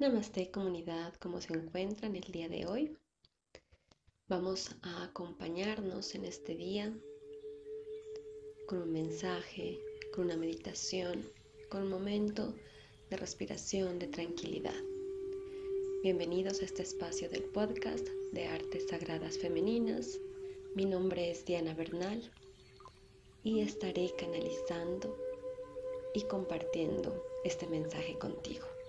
Namaste comunidad, ¿cómo se encuentran el día de hoy? Vamos a acompañarnos en este día con un mensaje, con una meditación, con un momento de respiración, de tranquilidad. Bienvenidos a este espacio del podcast de Artes Sagradas Femeninas. Mi nombre es Diana Bernal y estaré canalizando y compartiendo este mensaje contigo.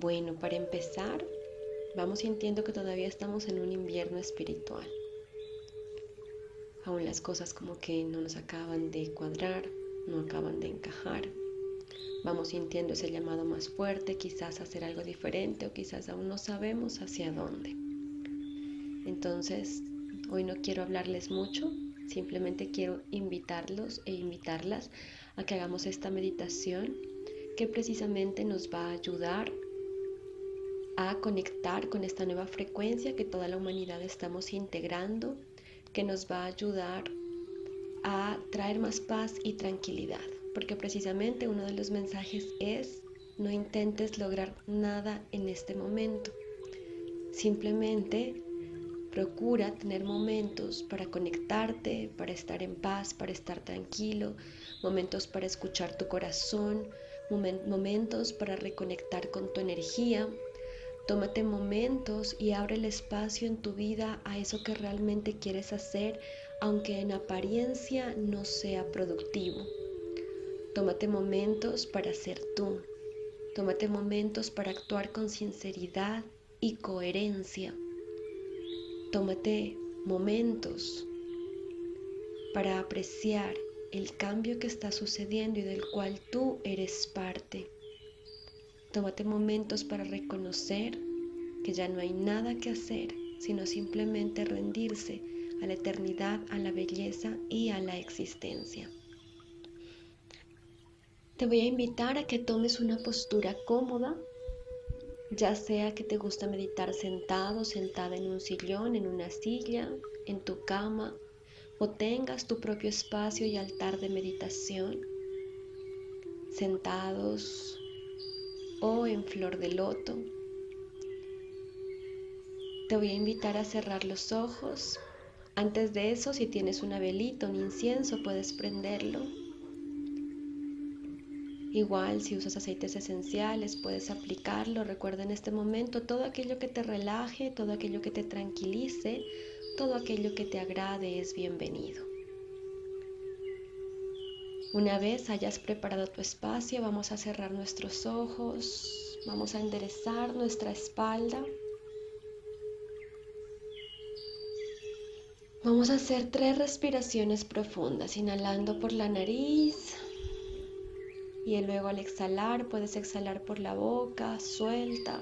Bueno, para empezar, vamos sintiendo que todavía estamos en un invierno espiritual. Aún las cosas como que no nos acaban de cuadrar, no acaban de encajar. Vamos sintiendo ese llamado más fuerte, quizás hacer algo diferente o quizás aún no sabemos hacia dónde. Entonces, hoy no quiero hablarles mucho, simplemente quiero invitarlos e invitarlas a que hagamos esta meditación que precisamente nos va a ayudar a conectar con esta nueva frecuencia que toda la humanidad estamos integrando, que nos va a ayudar a traer más paz y tranquilidad, porque precisamente uno de los mensajes es no intentes lograr nada en este momento. Simplemente procura tener momentos para conectarte, para estar en paz, para estar tranquilo, momentos para escuchar tu corazón, momentos para reconectar con tu energía, Tómate momentos y abre el espacio en tu vida a eso que realmente quieres hacer, aunque en apariencia no sea productivo. Tómate momentos para ser tú. Tómate momentos para actuar con sinceridad y coherencia. Tómate momentos para apreciar el cambio que está sucediendo y del cual tú eres parte. Tómate momentos para reconocer que ya no hay nada que hacer, sino simplemente rendirse a la eternidad, a la belleza y a la existencia. Te voy a invitar a que tomes una postura cómoda, ya sea que te gusta meditar sentado, sentada en un sillón, en una silla, en tu cama, o tengas tu propio espacio y altar de meditación, sentados o en flor de loto. Te voy a invitar a cerrar los ojos. Antes de eso, si tienes una velita, un incienso, puedes prenderlo. Igual, si usas aceites esenciales, puedes aplicarlo. Recuerda en este momento todo aquello que te relaje, todo aquello que te tranquilice, todo aquello que te agrade es bienvenido. Una vez hayas preparado tu espacio, vamos a cerrar nuestros ojos, vamos a enderezar nuestra espalda. Vamos a hacer tres respiraciones profundas, inhalando por la nariz y luego al exhalar puedes exhalar por la boca, suelta.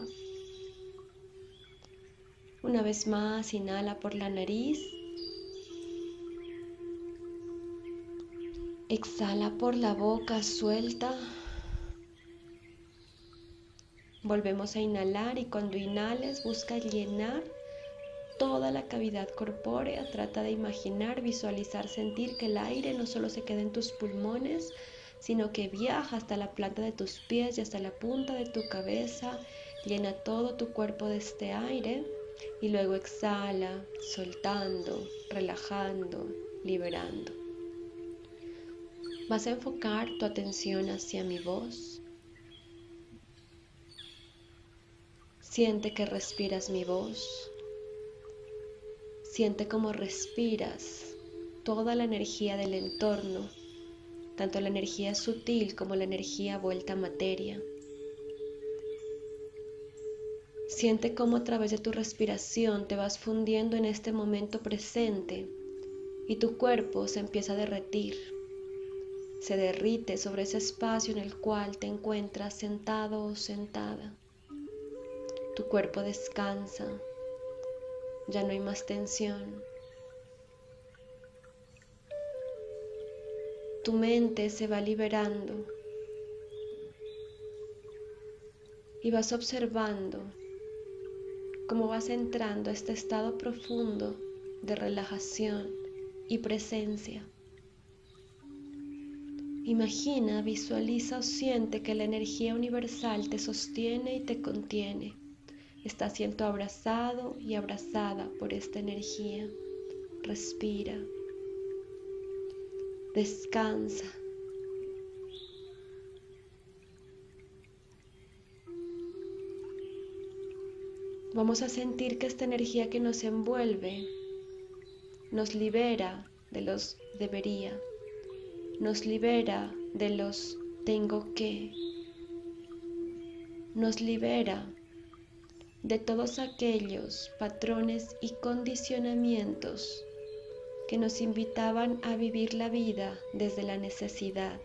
Una vez más, inhala por la nariz Exhala por la boca, suelta. Volvemos a inhalar y cuando inhales busca llenar toda la cavidad corpórea. Trata de imaginar, visualizar, sentir que el aire no solo se queda en tus pulmones, sino que viaja hasta la planta de tus pies y hasta la punta de tu cabeza. Llena todo tu cuerpo de este aire y luego exhala, soltando, relajando, liberando. Vas a enfocar tu atención hacia mi voz. Siente que respiras mi voz. Siente cómo respiras toda la energía del entorno, tanto la energía sutil como la energía vuelta a materia. Siente cómo a través de tu respiración te vas fundiendo en este momento presente y tu cuerpo se empieza a derretir se derrite sobre ese espacio en el cual te encuentras sentado o sentada. Tu cuerpo descansa, ya no hay más tensión. Tu mente se va liberando y vas observando cómo vas entrando a este estado profundo de relajación y presencia Imagina, visualiza o siente que la energía universal te sostiene y te contiene. Estás siendo abrazado y abrazada por esta energía. Respira. Descansa. Vamos a sentir que esta energía que nos envuelve nos libera de los debería nos libera de los tengo que, nos libera de todos aquellos patrones y condicionamientos que nos invitaban a vivir la vida desde la necesidad.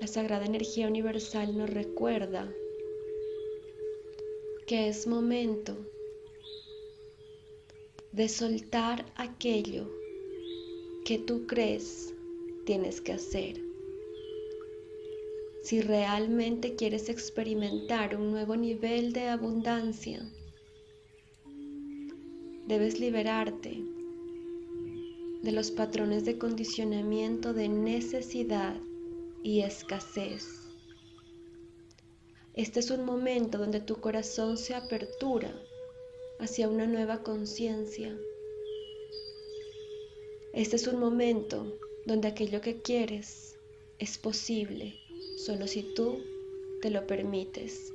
La Sagrada Energía Universal nos recuerda que es momento de soltar aquello que tú crees tienes que hacer. Si realmente quieres experimentar un nuevo nivel de abundancia, debes liberarte de los patrones de condicionamiento de necesidad y escasez. Este es un momento donde tu corazón se apertura hacia una nueva conciencia. Este es un momento donde aquello que quieres es posible, solo si tú te lo permites.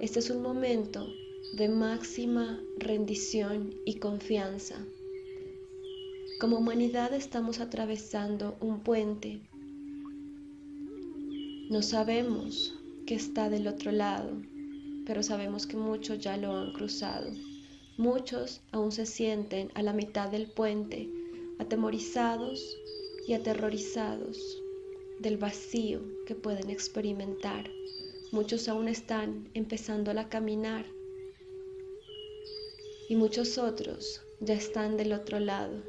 Este es un momento de máxima rendición y confianza. Como humanidad estamos atravesando un puente. No sabemos qué está del otro lado, pero sabemos que muchos ya lo han cruzado. Muchos aún se sienten a la mitad del puente, atemorizados y aterrorizados del vacío que pueden experimentar. Muchos aún están empezando a caminar y muchos otros ya están del otro lado,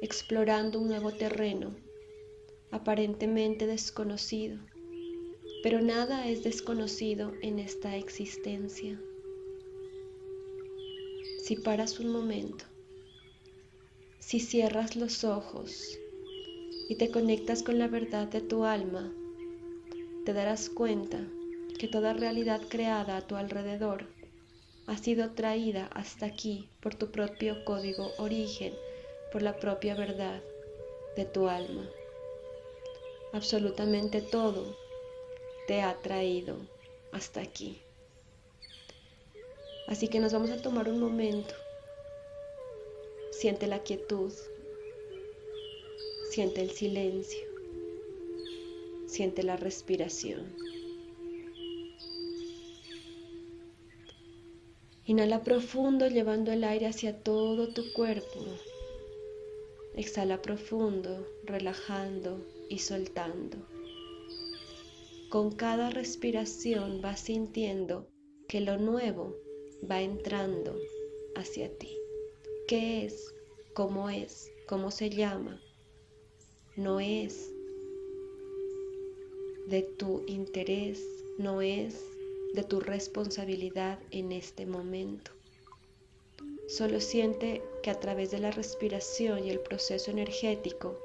explorando un nuevo terreno, aparentemente desconocido, pero nada es desconocido en esta existencia si paras un momento, si cierras los ojos y te conectas con la verdad de tu alma, te darás cuenta que toda realidad creada a tu alrededor ha sido traída hasta aquí por tu propio código origen, por la propia verdad de tu alma. Absolutamente todo te ha traído hasta aquí. Así que nos vamos a tomar un momento. Siente la quietud. Siente el silencio. Siente la respiración. Inhala profundo llevando el aire hacia todo tu cuerpo. Exhala profundo, relajando y soltando. Con cada respiración vas sintiendo que lo nuevo va entrando hacia ti. ¿Qué es? ¿Cómo es? ¿Cómo se llama? No es de tu interés, no es de tu responsabilidad en este momento. Solo siente que a través de la respiración y el proceso energético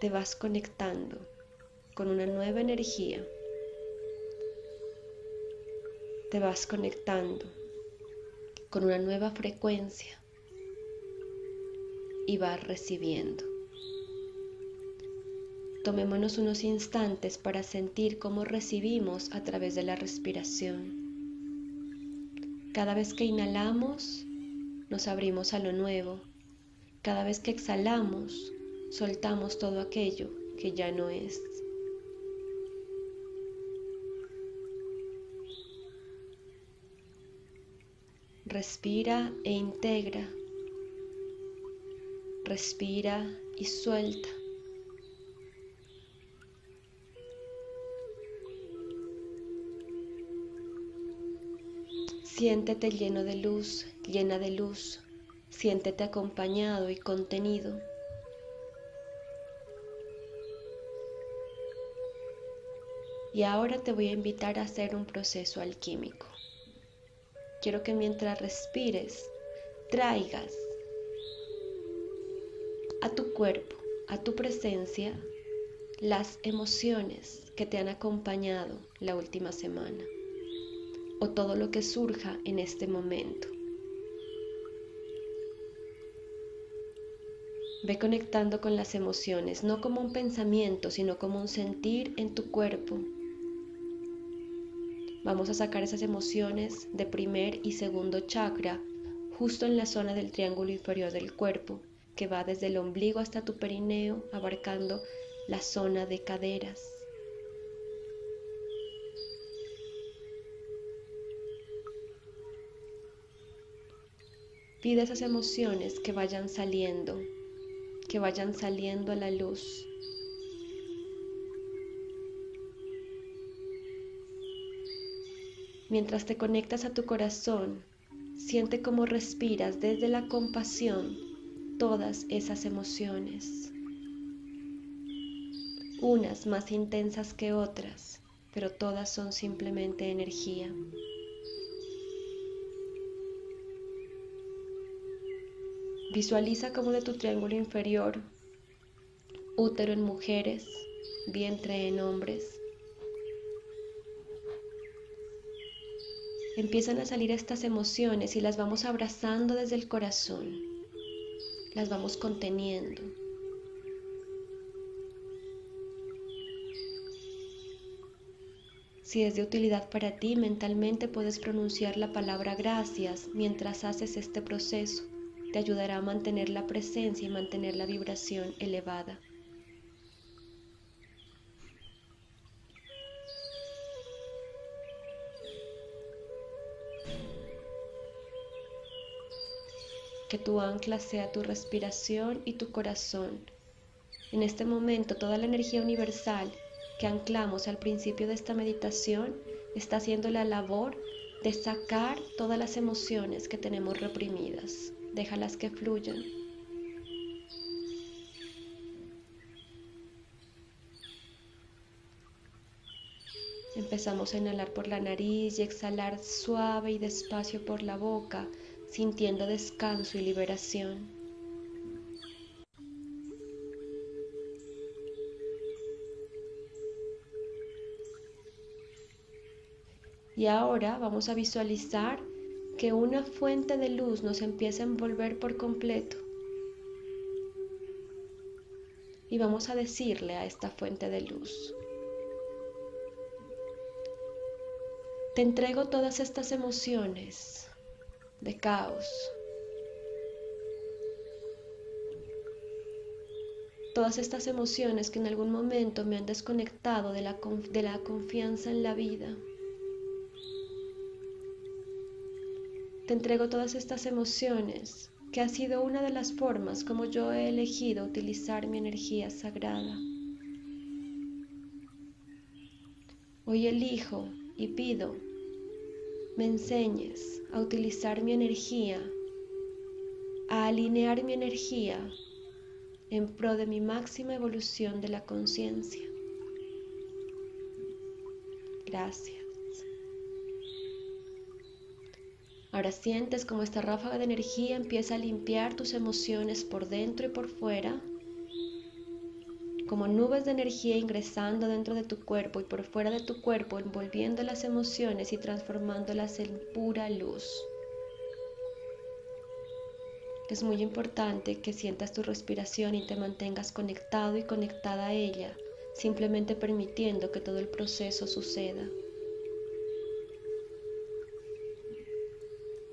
te vas conectando con una nueva energía. Te vas conectando con una nueva frecuencia y vas recibiendo. Tomémonos unos instantes para sentir cómo recibimos a través de la respiración. Cada vez que inhalamos, nos abrimos a lo nuevo. Cada vez que exhalamos, soltamos todo aquello que ya no es. Respira e integra. Respira y suelta. Siéntete lleno de luz, llena de luz. Siéntete acompañado y contenido. Y ahora te voy a invitar a hacer un proceso alquímico. Quiero que mientras respires, traigas a tu cuerpo, a tu presencia, las emociones que te han acompañado la última semana o todo lo que surja en este momento. Ve conectando con las emociones, no como un pensamiento, sino como un sentir en tu cuerpo. Vamos a sacar esas emociones de primer y segundo chakra, justo en la zona del triángulo inferior del cuerpo, que va desde el ombligo hasta tu perineo, abarcando la zona de caderas. Pide esas emociones que vayan saliendo que vayan saliendo a la luz. Mientras te conectas a tu corazón, siente cómo respiras desde la compasión todas esas emociones. Unas más intensas que otras, pero todas son simplemente energía. Visualiza como de tu triángulo inferior, útero en mujeres, vientre en hombres, empiezan a salir estas emociones y las vamos abrazando desde el corazón, las vamos conteniendo. Si es de utilidad para ti, mentalmente puedes pronunciar la palabra gracias mientras haces este proceso te ayudará a mantener la presencia y mantener la vibración elevada. Que tu ancla sea tu respiración y tu corazón. En este momento toda la energía universal que anclamos al principio de esta meditación está haciendo la labor de sacar todas las emociones que tenemos reprimidas déjalas que fluyan. Empezamos a inhalar por la nariz y exhalar suave y despacio por la boca, sintiendo descanso y liberación. Y ahora vamos a visualizar que una fuente de luz nos empiece a envolver por completo. Y vamos a decirle a esta fuente de luz, te entrego todas estas emociones de caos, todas estas emociones que en algún momento me han desconectado de la, de la confianza en la vida. Te entrego todas estas emociones, que ha sido una de las formas como yo he elegido utilizar mi energía sagrada. Hoy elijo y pido, me enseñes a utilizar mi energía, a alinear mi energía en pro de mi máxima evolución de la conciencia. Gracias. Ahora sientes como esta ráfaga de energía empieza a limpiar tus emociones por dentro y por fuera, como nubes de energía ingresando dentro de tu cuerpo y por fuera de tu cuerpo, envolviendo las emociones y transformándolas en pura luz. Es muy importante que sientas tu respiración y te mantengas conectado y conectada a ella, simplemente permitiendo que todo el proceso suceda.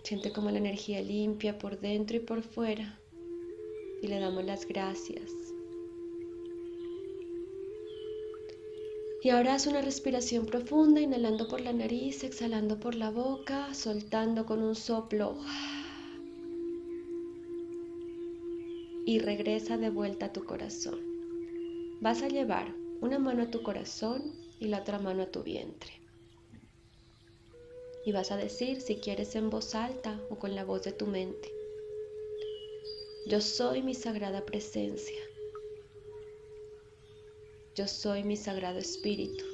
Siente como la energía limpia por dentro y por fuera y le damos las gracias. Y ahora haz una respiración profunda, inhalando por la nariz, exhalando por la boca, soltando con un soplo. Y regresa de vuelta a tu corazón. Vas a llevar una mano a tu corazón y la otra mano a tu vientre y vas a decir si quieres en voz alta o con la voz de tu mente. Yo soy mi sagrada presencia. Yo soy mi sagrado espíritu.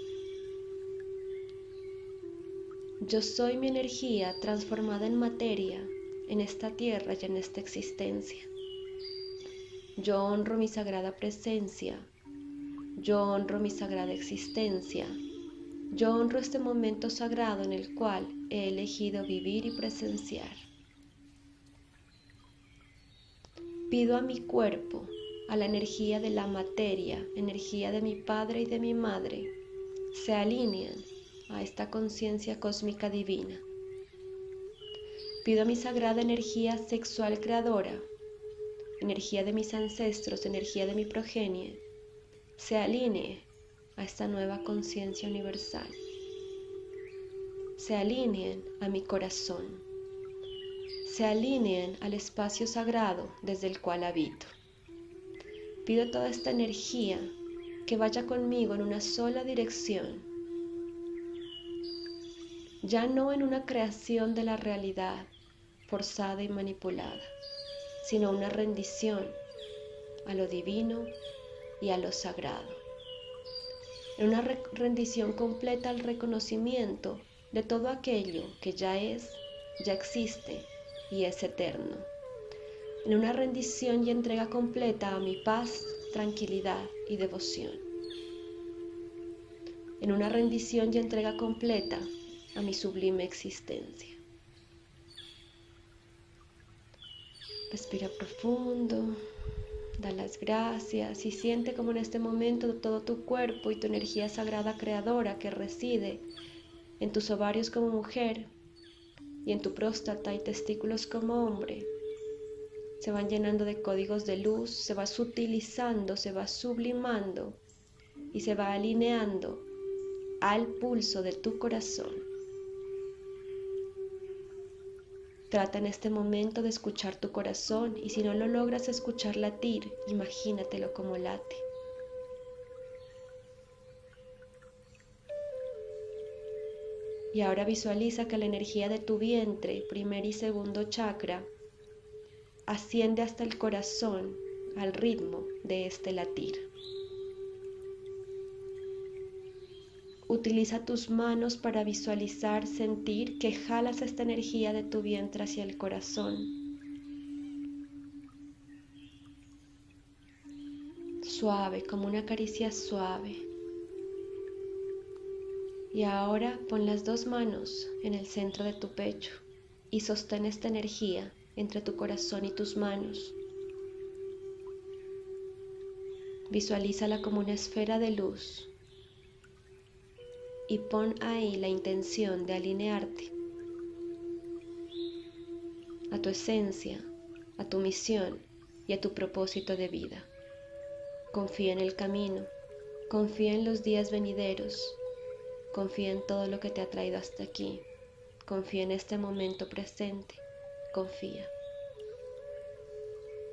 Yo soy mi energía transformada en materia en esta tierra y en esta existencia. Yo honro mi sagrada presencia. Yo honro mi sagrada existencia. Yo honro este momento sagrado en el cual he elegido vivir y presenciar. Pido a mi cuerpo, a la energía de la materia, energía de mi Padre y de mi Madre, se alineen a esta conciencia cósmica divina. Pido a mi sagrada energía sexual creadora, energía de mis ancestros, energía de mi progenie, se alinee a esta nueva conciencia universal. Se alineen a mi corazón. Se alineen al espacio sagrado desde el cual habito. Pido toda esta energía que vaya conmigo en una sola dirección ya no en una creación de la realidad forzada y manipulada, sino una rendición a lo divino y a lo sagrado. En una rendición completa al reconocimiento de todo aquello que ya es, ya existe y es eterno. En una rendición y entrega completa a mi paz, tranquilidad y devoción. En una rendición y entrega completa a mi sublime existencia. Respira profundo, da las gracias y siente como en este momento todo tu cuerpo y tu energía sagrada creadora que reside en tus ovarios como mujer y en tu próstata y testículos como hombre se van llenando de códigos de luz, se va sutilizando, se va sublimando y se va alineando al pulso de tu corazón. Trata en este momento de escuchar tu corazón y si no lo logras escuchar latir, imagínatelo como late. Y ahora visualiza que la energía de tu vientre, primer y segundo chakra, asciende hasta el corazón al ritmo de este latir. Utiliza tus manos para visualizar, sentir que jalas esta energía de tu vientre hacia el corazón. Suave, como una caricia suave. Y ahora pon las dos manos en el centro de tu pecho y sostén esta energía entre tu corazón y tus manos. Visualízala como una esfera de luz y pon ahí la intención de alinearte a tu esencia, a tu misión y a tu propósito de vida. Confía en el camino, confía en los días venideros, confía en todo lo que te ha traído hasta aquí, confía en este momento presente, confía.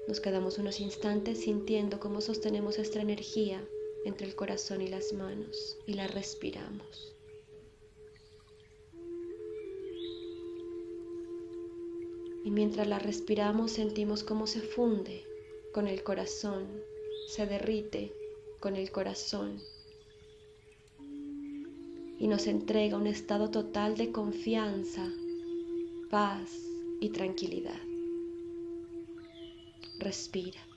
Nos quedamos unos instantes sintiendo cómo sostenemos esta energía entre el corazón y las manos y la respiramos. Y mientras la respiramos sentimos cómo se funde con el corazón, se derrite con el corazón y nos entrega un estado total de confianza, paz y tranquilidad. Respira.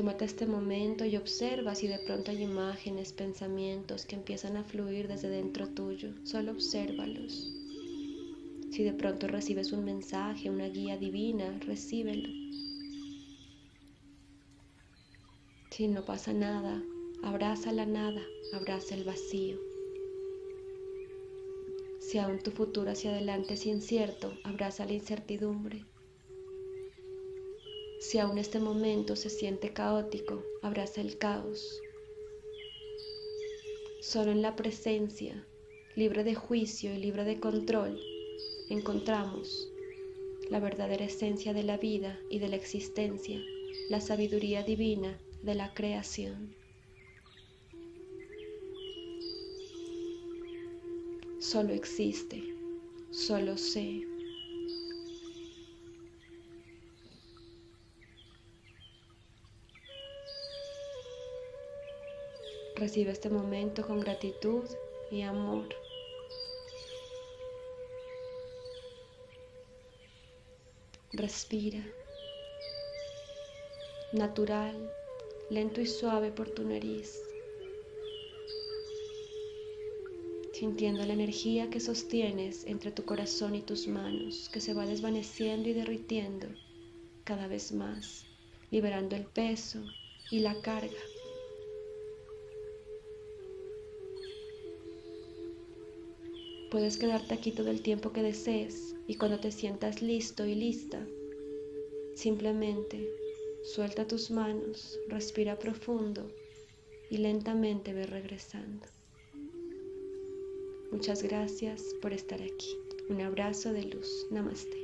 Tómate este momento y observa si de pronto hay imágenes, pensamientos que empiezan a fluir desde dentro tuyo. Solo obsérvalos. Si de pronto recibes un mensaje, una guía divina, recíbelo. Si no pasa nada, abraza la nada, abraza el vacío. Si aún tu futuro hacia adelante es incierto, abraza la incertidumbre. Si aún este momento se siente caótico, abraza el caos. Solo en la presencia, libre de juicio y libre de control, encontramos la verdadera esencia de la vida y de la existencia, la sabiduría divina de la creación. Solo existe, solo sé. Recibe este momento con gratitud y amor. Respira. Natural, lento y suave por tu nariz. Sintiendo la energía que sostienes entre tu corazón y tus manos, que se va desvaneciendo y derritiendo cada vez más, liberando el peso y la carga Puedes quedarte aquí todo el tiempo que desees y cuando te sientas listo y lista, simplemente suelta tus manos, respira profundo y lentamente ve regresando. Muchas gracias por estar aquí. Un abrazo de luz. Namaste.